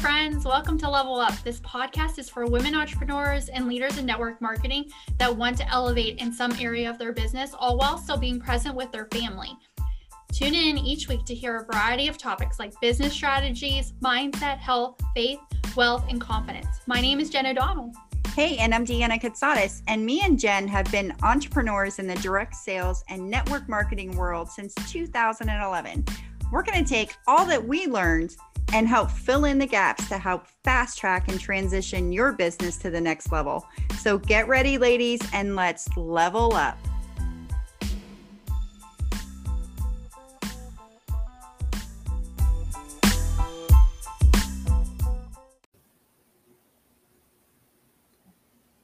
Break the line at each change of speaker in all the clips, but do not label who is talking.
Friends. Welcome to Level Up. This podcast is for women entrepreneurs and leaders in network marketing that want to elevate in some area of their business, all while still being present with their family. Tune in each week to hear a variety of topics like business strategies, mindset, health, faith, wealth, and confidence. My name is Jen O'Donnell.
Hey, and I'm Deanna Katsadas, and me and Jen have been entrepreneurs in the direct sales and network marketing world since 2011. We're going to take all that we learned and help fill in the gaps to help fast track and transition your business to the next level. So get ready, ladies, and let's level up.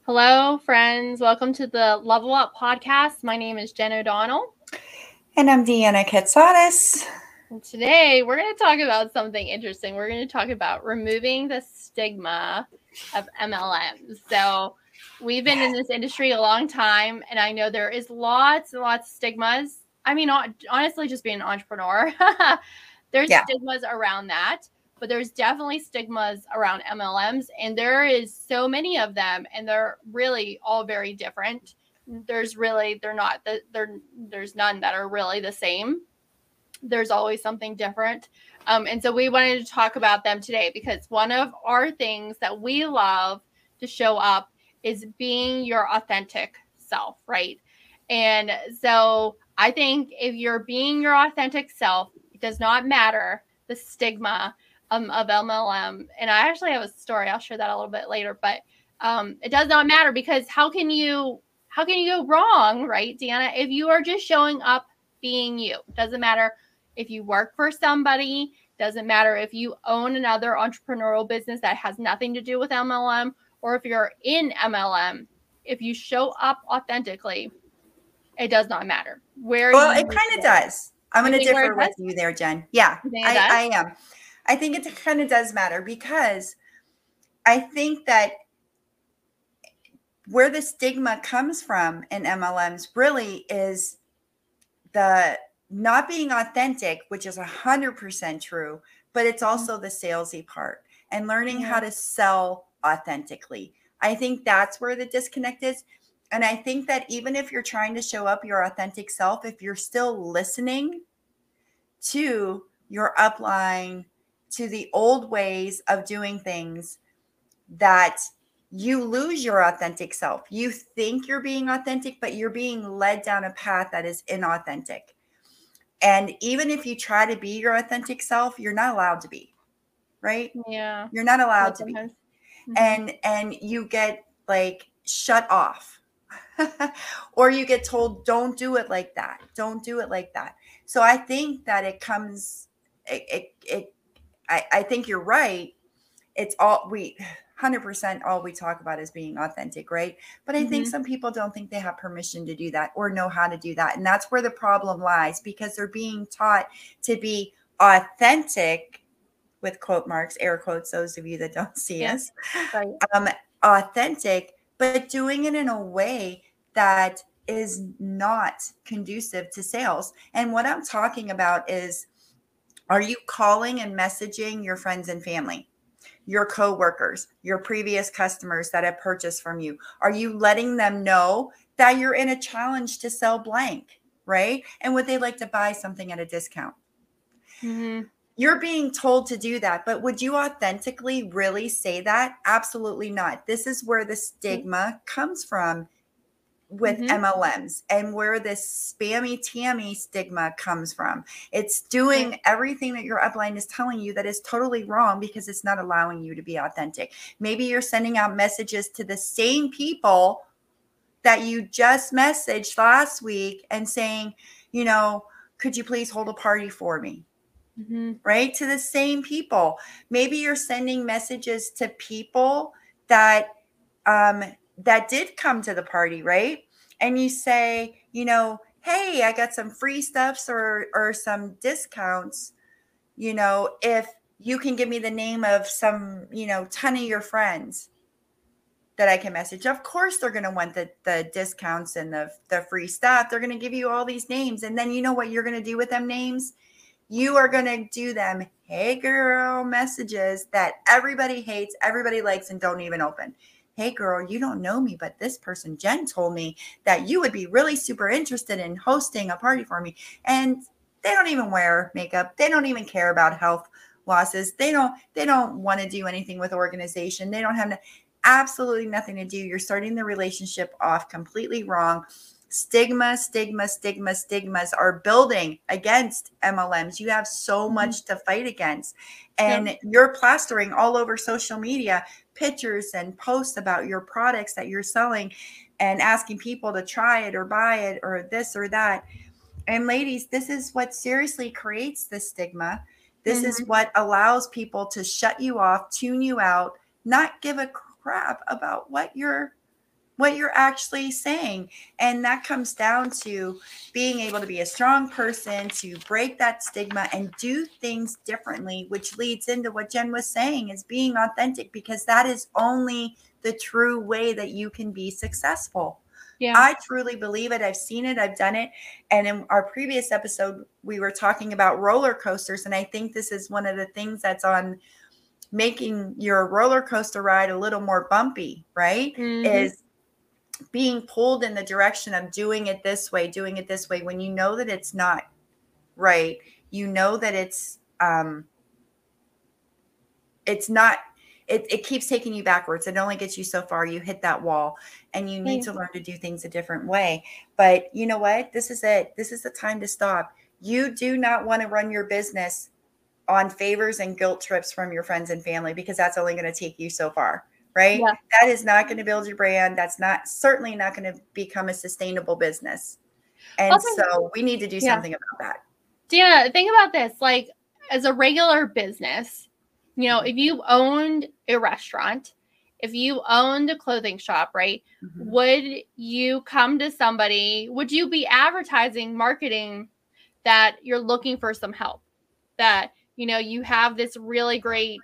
Hello, friends. Welcome to the Level Up podcast. My name is Jen O'Donnell.
And I'm Deanna
Katsadas. Today we're going to talk about something interesting. We're going to talk about removing the stigma of MLMs. So, we've been in this industry a long time, and I know there is lots and lots of stigmas. I mean, honestly, just being an entrepreneur, there's yeah. stigmas around that but there's definitely stigmas around MLMs, and there is so many of them, and they're really all very different. There's really they're not there. There's none that are really the same. There's always something different, um, and so we wanted to talk about them today because one of our things that we love to show up is being your authentic self, right? And so I think if you're being your authentic self, it does not matter the stigma um, of MLM. And I actually have a story. I'll share that a little bit later, but um, it does not matter because how can you how can you go wrong, right, Deanna? If you are just showing up being you, doesn't matter if you work for somebody, doesn't matter if you own another entrepreneurial business that has nothing to do with MLM, or if you're in MLM. If you show up authentically, it does not matter where.
Well, it kind of does. I'm going to differ with you there, Jen. Yeah, I, I am. I think it kind of does matter because I think that where the stigma comes from in MLMs really is the not being authentic, which is 100% true, but it's mm-hmm. also the salesy part and learning how to sell authentically. I think that's where the disconnect is. And I think that even if you're trying to show up your authentic self, if you're still listening to your upline, to the old ways of doing things that you lose your authentic self. You think you're being authentic, but you're being led down a path that is inauthentic. And even if you try to be your authentic self, you're not allowed to be. Right?
Yeah.
You're not allowed to be. Mm-hmm. And and you get like shut off. or you get told don't do it like that. Don't do it like that. So I think that it comes it, it, it I, I think you're right. It's all we 100% all we talk about is being authentic, right? But I mm-hmm. think some people don't think they have permission to do that or know how to do that. And that's where the problem lies because they're being taught to be authentic with quote marks, air quotes, those of you that don't see yes. us, right. um, authentic, but doing it in a way that is not conducive to sales. And what I'm talking about is are you calling and messaging your friends and family? Your coworkers, your previous customers that have purchased from you? Are you letting them know that you're in a challenge to sell blank, right? And would they like to buy something at a discount? Mm-hmm. You're being told to do that, but would you authentically really say that? Absolutely not. This is where the stigma comes from with mm-hmm. MLMs and where this spammy tammy stigma comes from. It's doing everything that your upline is telling you that is totally wrong because it's not allowing you to be authentic. Maybe you're sending out messages to the same people that you just messaged last week and saying, you know, could you please hold a party for me? Mm-hmm. Right? To the same people. Maybe you're sending messages to people that um that did come to the party, right? And you say, you know, hey, I got some free stuffs or or some discounts, you know, if you can give me the name of some, you know, ton of your friends that I can message. Of course they're going to want the the discounts and the the free stuff. They're going to give you all these names and then you know what you're going to do with them names? you are going to do them hey girl messages that everybody hates, everybody likes, and don't even open. Hey girl, you don't know me, but this person, Jen, told me that you would be really super interested in hosting a party for me. And they don't even wear makeup, they don't even care about health losses. They don't they don't want to do anything with organization. They don't have absolutely nothing to do. You're starting the relationship off completely wrong stigma, stigma, stigma, stigmas are building against MLMs. You have so mm-hmm. much to fight against. And yeah. you're plastering all over social media pictures and posts about your products that you're selling and asking people to try it or buy it or this or that. And ladies, this is what seriously creates the stigma. This mm-hmm. is what allows people to shut you off, tune you out, not give a crap about what you're what you're actually saying. And that comes down to being able to be a strong person, to break that stigma and do things differently, which leads into what Jen was saying is being authentic, because that is only the true way that you can be successful. Yeah. I truly believe it. I've seen it, I've done it. And in our previous episode, we were talking about roller coasters. And I think this is one of the things that's on making your roller coaster ride a little more bumpy, right? Mm-hmm. Is being pulled in the direction of doing it this way, doing it this way, when you know that it's not right, you know that it's um it's not it, it keeps taking you backwards. It only gets you so far. You hit that wall and you need to learn to do things a different way. But you know what? This is it. This is the time to stop. You do not want to run your business on favors and guilt trips from your friends and family because that's only going to take you so far right? Yeah. That is not going to build your brand. That's not certainly not going to become a sustainable business. And so we need to do yeah. something about that.
Dana, think about this like as a regular business, you know, if you owned a restaurant, if you owned a clothing shop, right? Mm-hmm. Would you come to somebody? Would you be advertising, marketing that you're looking for some help? That, you know, you have this really great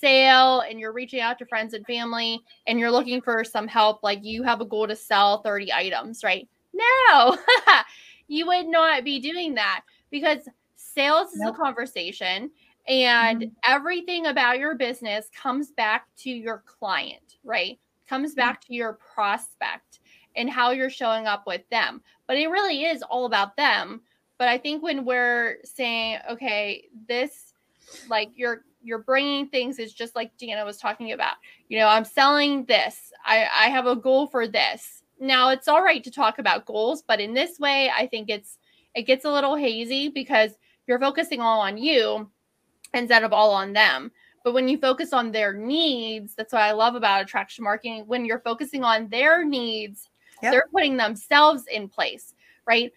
sale and you're reaching out to friends and family and you're looking for some help, like you have a goal to sell 30 items, right? No, you would not be doing that because sales is nope. a conversation and mm-hmm. everything about your business comes back to your client, right? Comes back mm-hmm. to your prospect and how you're showing up with them. But it really is all about them. But I think when we're saying, okay, this, like you're you're bringing things is just like Deanna was talking about. You know, I'm selling this. I, I have a goal for this. Now it's all right to talk about goals, but in this way, I think it's it gets a little hazy because you're focusing all on you instead of all on them. But when you focus on their needs, that's what I love about attraction marketing. When you're focusing on their needs, yep. they're putting themselves in place, right?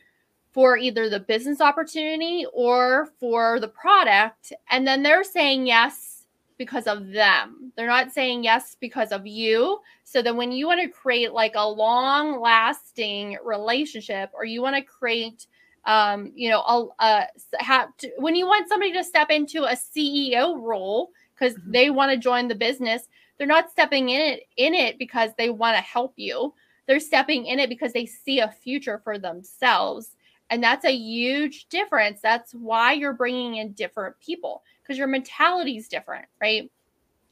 For either the business opportunity or for the product. And then they're saying yes because of them. They're not saying yes because of you. So then when you want to create like a long lasting relationship or you want to create um, you know, a, have to, when you want somebody to step into a CEO role because mm-hmm. they want to join the business, they're not stepping in it in it because they want to help you. They're stepping in it because they see a future for themselves and that's a huge difference. That's why you're bringing in different people because your mentality is different, right?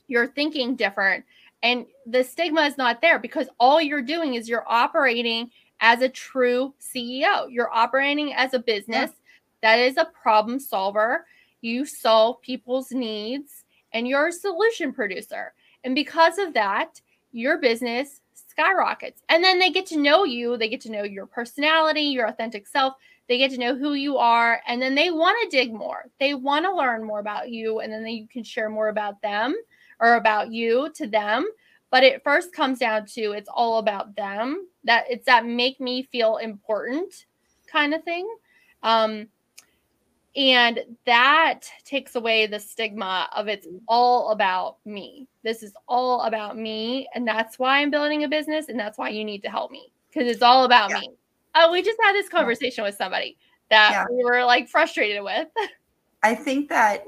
You're thinking different. And the stigma is not there because all you're doing is you're operating as a true CEO. You're operating as a business yeah. that is a problem solver. You solve people's needs and you're a solution producer. And because of that, your business skyrockets. And then they get to know you, they get to know your personality, your authentic self. They get to know who you are, and then they want to dig more. They want to learn more about you, and then you can share more about them or about you to them. But it first comes down to it's all about them. That it's that make me feel important kind of thing. Um, and that takes away the stigma of it's all about me. This is all about me. And that's why I'm building a business. And that's why you need to help me because it's all about yeah. me. Oh, we just had this conversation with somebody that yeah. we were like frustrated with.
I think that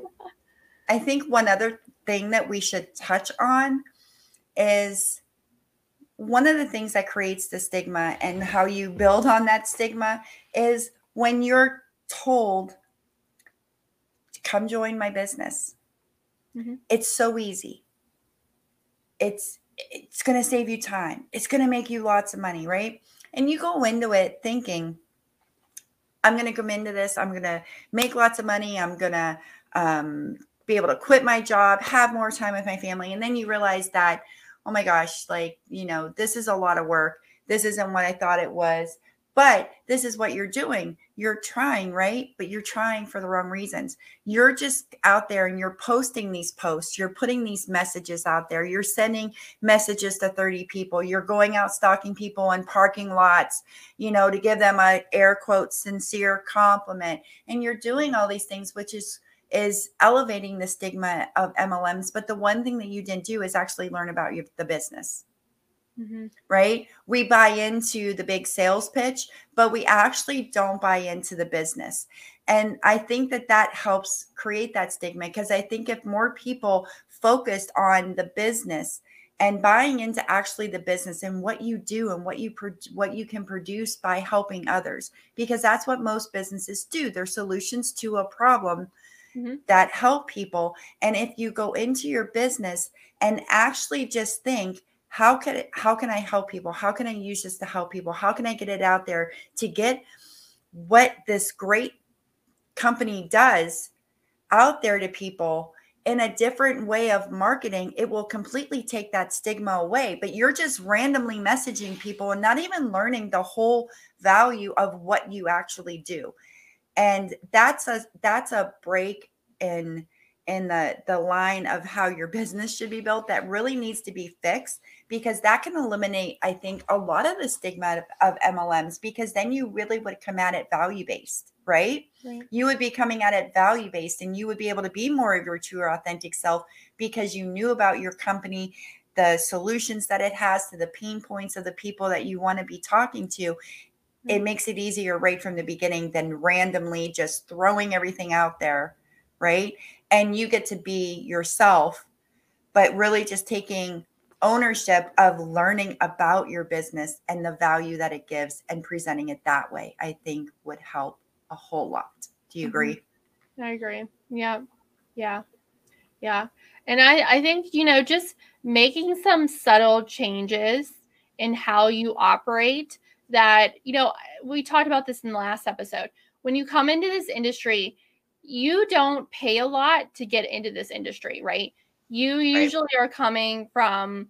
I think one other thing that we should touch on is one of the things that creates the stigma and how you build on that stigma is when you're told to come join my business.
Mhm.
It's so easy. It's it's going to save you time. It's going to make you lots of money, right? And you go into it thinking, I'm going to come into this. I'm going to make lots of money. I'm going to um, be able to quit my job, have more time with my family. And then you realize that, oh my gosh, like, you know, this is a lot of work. This isn't what I thought it was. But this is what you're doing. You're trying, right? But you're trying for the wrong reasons. You're just out there and you're posting these posts. You're putting these messages out there. You're sending messages to 30 people. You're going out stalking people in parking lots, you know, to give them a air quote sincere compliment. And you're doing all these things, which is is elevating the stigma of MLMs. But the one thing that you didn't do is actually learn about your, the business
Mhm.
right? We buy into the big sales pitch, but we actually don't buy into the business. And I think that that helps create that stigma because I think if more people focused on the business and buying into actually the business and what you do and what you pro- what you can produce by helping others because that's what most businesses do. They're solutions to a problem
Mhm.
that help people and if you go into your business and actually just think how can it, how can I help people? How can I use this to help people? How can I get it out there to get what this great company does out there to people in a different way of marketing? It will completely take that stigma away. But you're just randomly messaging people and not even learning the whole value of what you actually do. And that's a that's a break in in the the line of how your business should be built that really needs to be fixed because that can eliminate i think a lot of the stigma of, of mlms because then you really would come at it value based right?
Right.
you would be coming at it value based and you would be able to be more of your true authentic self because you knew about your company the solutions that it has to the pain points of the people that you want to be talking to. It makes it easier right from the beginning than randomly just throwing everything out there right and you get to be yourself but really just taking ownership of learning about your business and the value that it gives and presenting it that way i think would help a whole lot do you agree mm-hmm.
I agree. Yeah. Yeah. Yeah. And I, I think, you know, just making some subtle changes in how you operate that, you know, we talked about this in the last episode. When you come into this industry, you don't pay a lot to get into this industry, right? You usually are coming from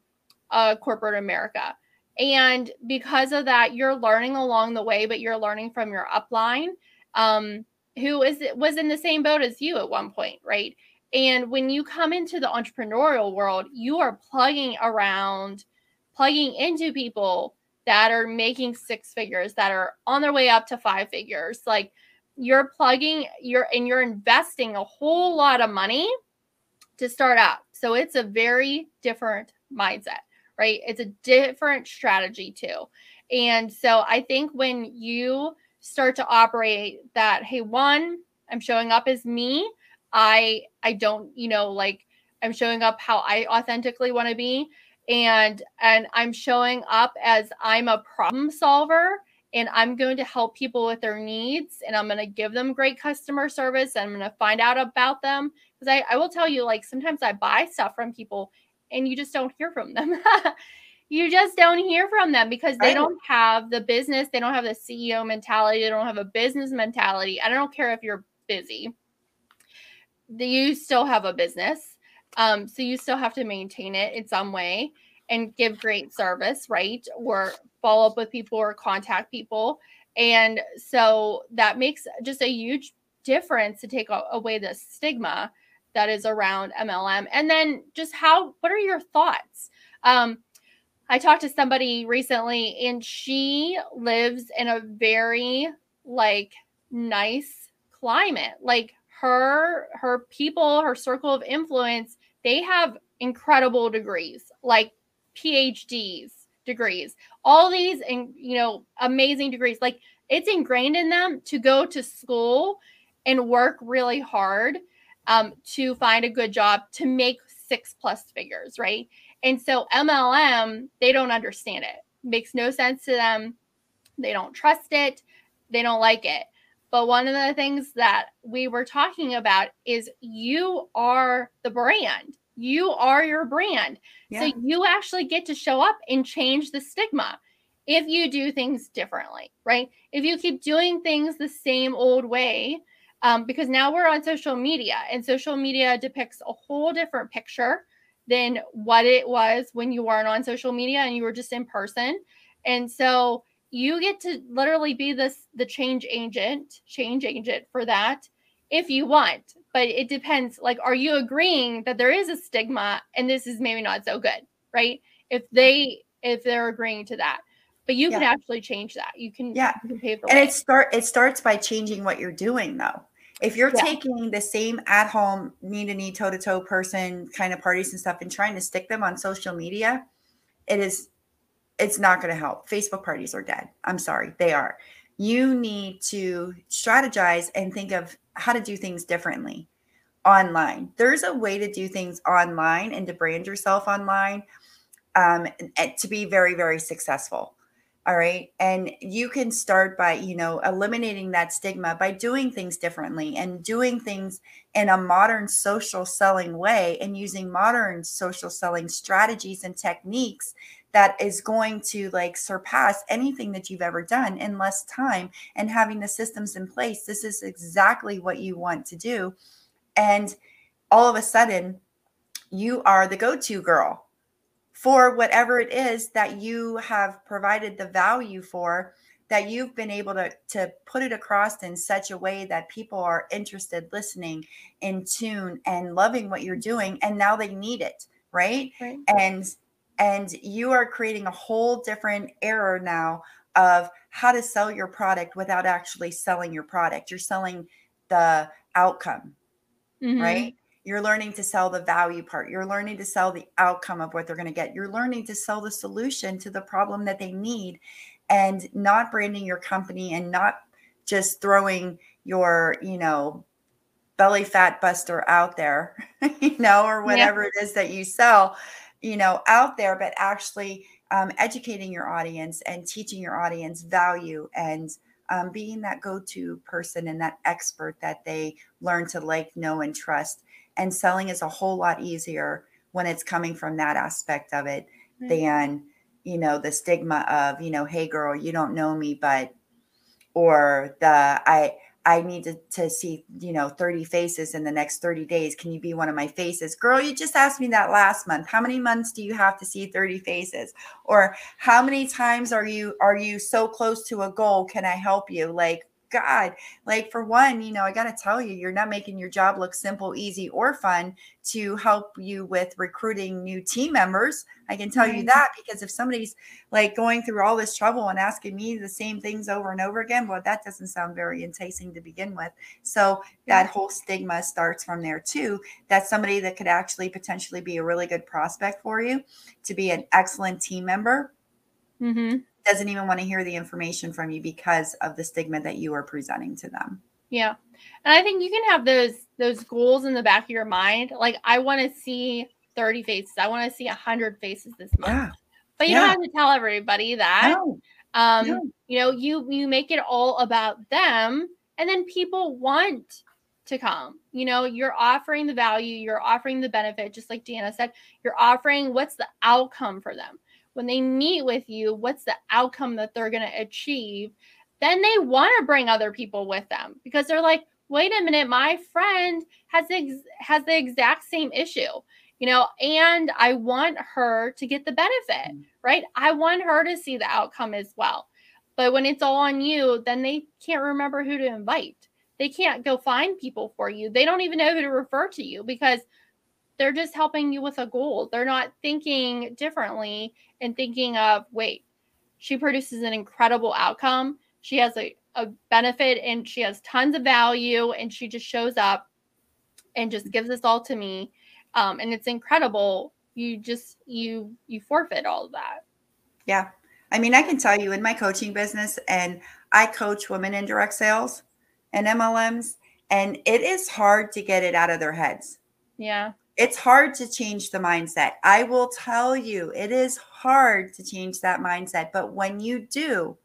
uh, corporate America. And because of that, you're learning along the way, but you're learning from your upline. Um, who is was in the same boat as you at one point, right? And when you come into the entrepreneurial world, you are plugging around, plugging into people that are making six figures, that are on their way up to five figures. Like you're plugging, you're and you're investing a whole lot of money to start out. So it's a very different mindset, right? It's a different strategy too. And so I think when you start to operate that hey one i'm showing up as me i i don't you know like i'm showing up how i authentically want to be and and i'm showing up as i'm a problem solver and i'm going to help people with their needs and i'm going to give them great customer service and i'm going to find out about them because I, I will tell you like sometimes i buy stuff from people and you just don't hear from them you just don't hear from them because they
Right.
don't have the business they don't have the ceo mentality they don't have a business mentality i don't care if you're busy you still have a business um, so you still have to maintain it in some way and give great service right? Or follow up with people or contact people. And so that makes just a huge difference to take away the stigma that is around mlm and then just how what are your thoughts? Um, I talked to somebody recently and she lives in a very like nice climate. Like her her people, her circle of influence, they have incredible degrees, like PhDs degrees. All these and you know, amazing degrees. Like it's ingrained in them to go to school and work really hard um, to find a good job to make six plus figures, right? And so MLM, they don't understand it. Makes no sense to them. They don't trust it. They don't like it. But one of the things that we were talking about is you are the brand. You are your brand. Yeah. So you actually get to show up and change the stigma if you do things differently, right? If you keep doing things the same old way, um, because now we're on social media and social media depicts a whole different picture than what it was when you weren't on social media and you were just in person. And so you get to literally be this the change agent, change agent for that if you want. But it depends. Like, are you agreeing that there is a stigma and this is maybe not so good, right? If they if they're agreeing to that. But you yeah. can actually change that. You can
yeah.
You can
and way. it start it starts by changing what you're doing though. If you're yeah. taking the same at home knee to knee, toe to toe person kind of parties and stuff and trying to stick them on social media, it is it's not going to help. Facebook parties are dead. I'm sorry, they are. You need to strategize and think of how to do things differently online. There's a way to do things online and to brand yourself online um, to be very, very successful. All right. And you can start by, you know, eliminating that stigma by doing things differently and doing things in a modern social selling way and using modern social selling strategies and techniques that is going to like surpass anything that you've ever done in less time and having the systems in place. This is exactly what you want to do. And all of a sudden, you are the go to girl for whatever it is that you have provided the value for that you've been able to to put it across in such a way that people are interested listening in tune and loving what you're doing and now they need it right, right. and and you are creating a whole different era now of how to sell your product without actually selling your product you're selling the outcome mm-hmm. right you're learning to sell the value part. You're learning to sell the outcome of what they're going to get. You're learning to sell the solution to the problem that they need and not branding your company and not just throwing your, you know, belly fat buster out there, you know, or whatever yeah. it is that you sell, you know, out there, but actually um, educating your audience and teaching your audience value and um, being that go to person and that expert that they learn to like, know, and trust and selling is a whole lot easier when it's coming from that aspect of it right. than you know the stigma of you know hey girl you don't know me but or the i i need to, to see you know 30 faces in the next 30 days. Can you be one of my faces? Girl you just asked me that last month. How many months do you have to see 30 faces? Or how many times are you are you so close to a goal? Can i help you? Like God, like for one, you know, I got to tell you, you're not making your job look simple, easy, or fun to help you with recruiting new team members. I can tell you that because if somebody's like going through all this trouble and asking me the same things over and over again, well, that doesn't sound very enticing to begin with. So that whole stigma starts from there too. That's somebody that could actually potentially be a really good prospect for you to be an excellent team member. Mm-hmm doesn't even want to hear the information from you because of the stigma that you are presenting to them.
Yeah. And I think you can have those those goals in the back of your mind. Like I want to see 30 faces. I want to see 100 faces this month. Yeah. But you yeah. don't have to tell everybody that. No. Um no. you know, you you make it all about them and then people want to come. You know, you're offering the value, you're offering the benefit just like Deanna said. You're offering what's the outcome for them when they meet with you, what's the outcome that they're going to achieve, then they want to bring other people with them because they're like, wait a minute, my friend has ex- has the exact same issue, you know, and I want her to get the benefit, mm. right? I want her to see the outcome as well. But when it's all on you, then they can't remember who to invite. They can't go find people for you. They don't even know who to refer to you because they're just helping you with a goal. They're not thinking differently and thinking of, wait, she produces an incredible outcome. She has a, a benefit and she has tons of value and she just shows up and just gives this all to me. Um, and it's incredible. You just you you forfeit all of that.
Yeah. I mean, I can tell you in my coaching business, and I coach women in direct sales and MLMs, and it is hard to get it out of their heads.
Yeah
it's hard to change the mindset. I will tell you, it is hard to change that mindset. But when you do,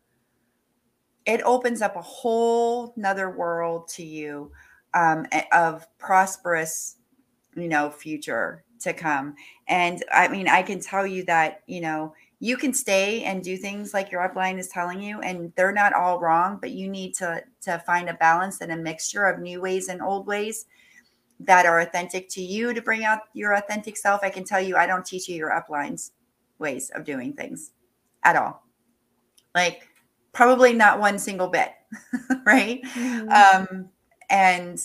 it opens up a whole nother world to you um, of prosperous, you know, future to come. And I mean, I can tell you that, you know, you can stay and do things like your upline is telling you and they're not all wrong but you need to to find a balance and a mixture of new ways and old ways that are authentic to you to bring out your authentic self i can tell you i don't teach you your uplines ways of doing things at all. Like probably not one single bit right? Mm-hmm. um and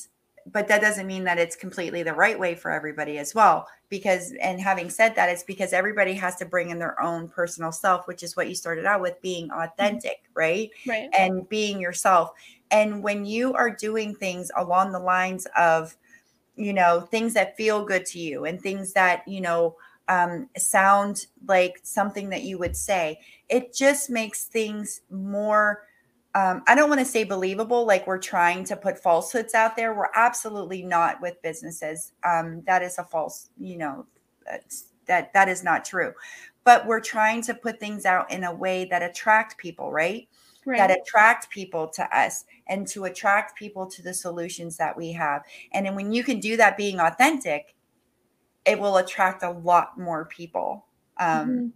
but that doesn't mean that it's completely the right way for everybody as well because and having said that it's because everybody has to bring in their own personal self which is what you started out with being mm-hmm. authentic right?
Right.
And being yourself. And when you are doing things along the lines of you know things that feel good to you and things that you know um, sound like something that you would say it just makes things more um, I don't want to say believable, like we're trying to put falsehoods out there. We're absolutely not with businesses. Um, that is a false, you know, that that is not true. But we're trying to put things out in a way that attract people, right? Right? That attract people to us and to attract people to the solutions that we have. And then when you can do that, being authentic, it will attract a lot more people. Um, mm-hmm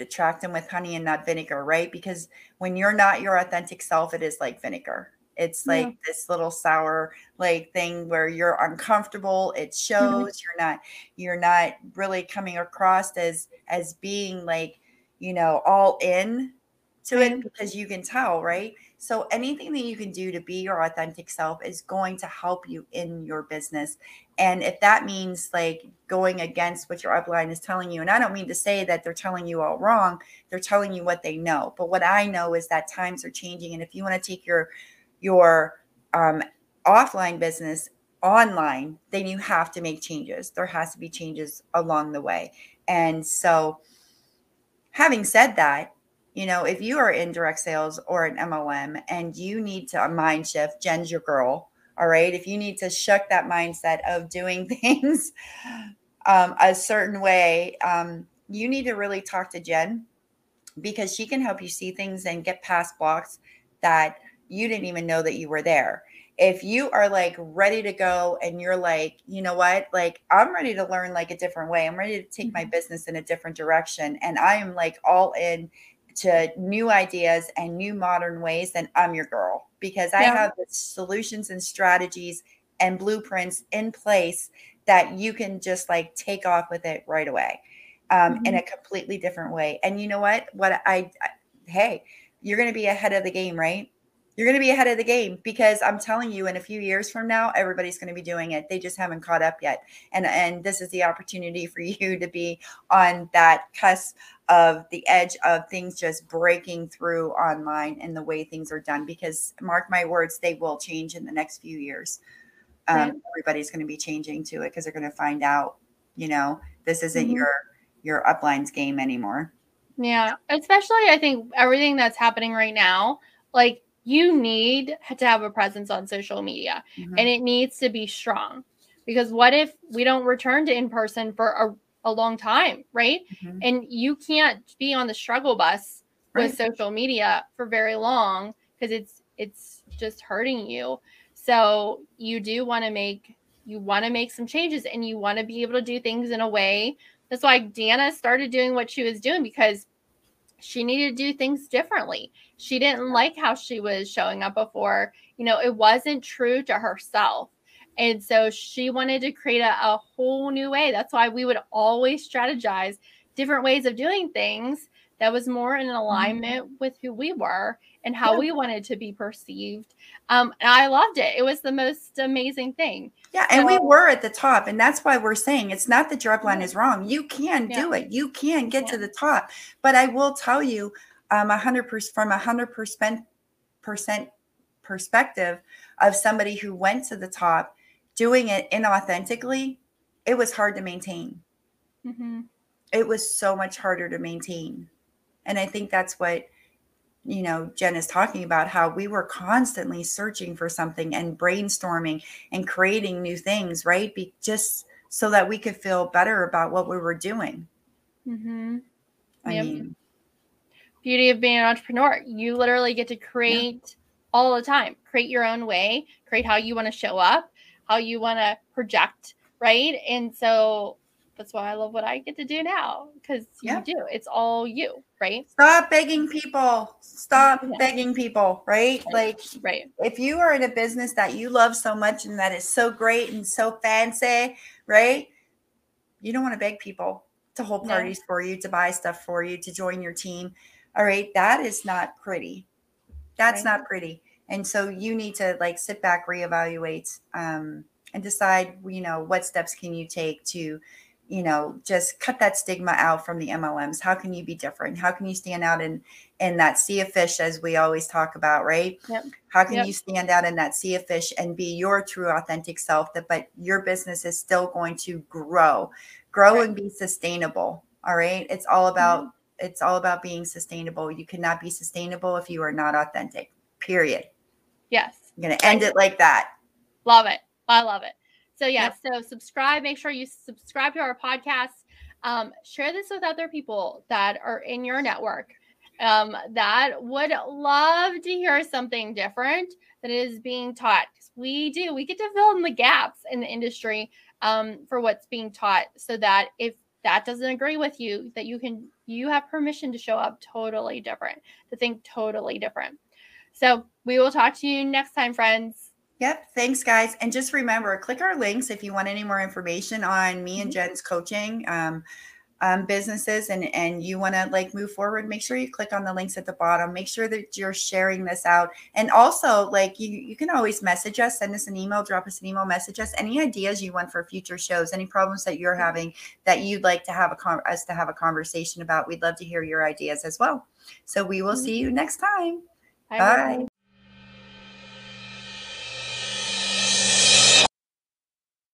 attract them with honey and not vinegar, right? Because when you're not your authentic self, it is like vinegar. It's like yeah. this little sour like thing where you're uncomfortable. It mm-hmm. shows mm-hmm. you're not you're not really coming across as as being like, you know, all in to it because you can tell, right? So anything that you can do to be your authentic self is going to help you in your business. And if that means like going against what your upline is telling you, and I don't mean to say that they're telling you all wrong, they're telling you what they know. But what I know is that times are changing. And if you want to take your your um, offline business online, then you have to make changes. There has to be changes along the way. And so having said that, you know, if you are in direct sales or an MLM and you need to a mind shift, Jen's your girl. All right. If you need to shuck that mindset of doing things um, a certain way, um, you need to really talk to Jen because she can help you see things and get past blocks that you didn't even know that you were there. If you are like ready to go and you're like, you know what, like I'm ready to learn like a different way, I'm ready to take my mm-hmm. business in a different direction, and I am like all in to new ideas and new modern ways, then I'm your girl because I have the solutions and strategies and blueprints in place that you can just like take off with it right away um, mm-hmm. in a completely different way. And you know what? What I, I hey, you're going to be ahead of the game, right? You're going to be ahead of the game because I'm telling you, in a few years from now, everybody's going to be doing it. They just haven't caught up yet, and and this is the opportunity for you to be on that cusp of the edge of things just breaking through online and the way things are done because mark my words they will change in the next few years um, right. everybody's going to be changing to it because they're going to find out you know this isn't mm-hmm. your your uplines game anymore
yeah especially i think everything that's happening right now like you need to have a presence on social media mm-hmm. and it needs to be strong because what if we don't return to in person for a a long time, right? Mm-hmm. And you can't be on the struggle bus right. with social media for very long because it's it's just hurting you. So you do want to make you want to make some changes and you want to be able to do things in a way. That's why Dana started doing what she was doing because she needed to do things differently. She didn't like how she was showing up before. You know, it wasn't true to herself. And so she wanted to create a, a whole new way. That's why we would always strategize different ways of doing things that was more in mm-hmm. alignment mm-hmm. with who we were and how yeah. we wanted to be perceived. Um, and I loved it. It was the most amazing thing.
Yeah, and so, we were at the top, and that's why we're saying it's not that your upline is wrong. You can yeah. do it. You can get yeah. to the top. But I will tell you, um, a hundred percent from a hundred percent percent perspective of somebody who went to the top doing it inauthentically, it was hard to maintain. Mm-hmm. It was so much harder to maintain. And I think that's what, you know, Jen is talking about how we were constantly searching for something and brainstorming and creating new things, right? Be, just so that we could feel better about what we were doing.
Mm-hmm.
I yep. mean,
beauty of being an entrepreneur. You literally get to create yeah. all the time, create your own way, create how you want to show up, how you want to project, right? And so that's why I love what I get to do now because you do. It's all you, right?
Stop begging people. Stop yeah. begging people, right? right? Like,
right.
If you are in a business that you love so much and that is so great and so fancy, right? You don't want to beg people to hold parties no. for you, to buy stuff for you, to join your team. All right. That is not pretty. That's right. not pretty. And so you need to like sit back, reevaluate, um, and decide, you know, what steps can you take to you know just cut that stigma out from the mlms how can you be different? How can you stand out in in that sea of fish as we always talk about right?
Yep.
how can
yep.
you stand out in that sea of fish and be your true authentic self that but your business is still going to grow. Grow right. and be sustainable all right? It's all about mm-hmm. it's all about being sustainable. You cannot be sustainable if you are not authentic period.
Yes.
I'm going to end it like that.
Love it. I love it so yeah, yep. so subscribe. Make sure you subscribe to our podcast. Um, share this with other people that are in your network um, that would love to hear something different that is being taught. We do. We get to fill in the gaps in the industry um, for what's being taught, so that if that doesn't agree with you, that you can you have permission to show up totally different, to think totally different. So we will talk to you next time, friends.
Yep. Thanks, guys. And just remember, click our links if you want any more information on me and mm-hmm. Jen's coaching um, um, businesses and, and you want to like move forward. Make sure you click on the links at the bottom. Make sure that you're sharing this out. And also, like, you, you can always message us, send us an email, drop us an email, message us any ideas you want for future shows, any problems that you're having that you'd like to have a con- us to have a conversation about. We'd love to hear your ideas as well. So we will mm-hmm. see you next time. Bye. Bye.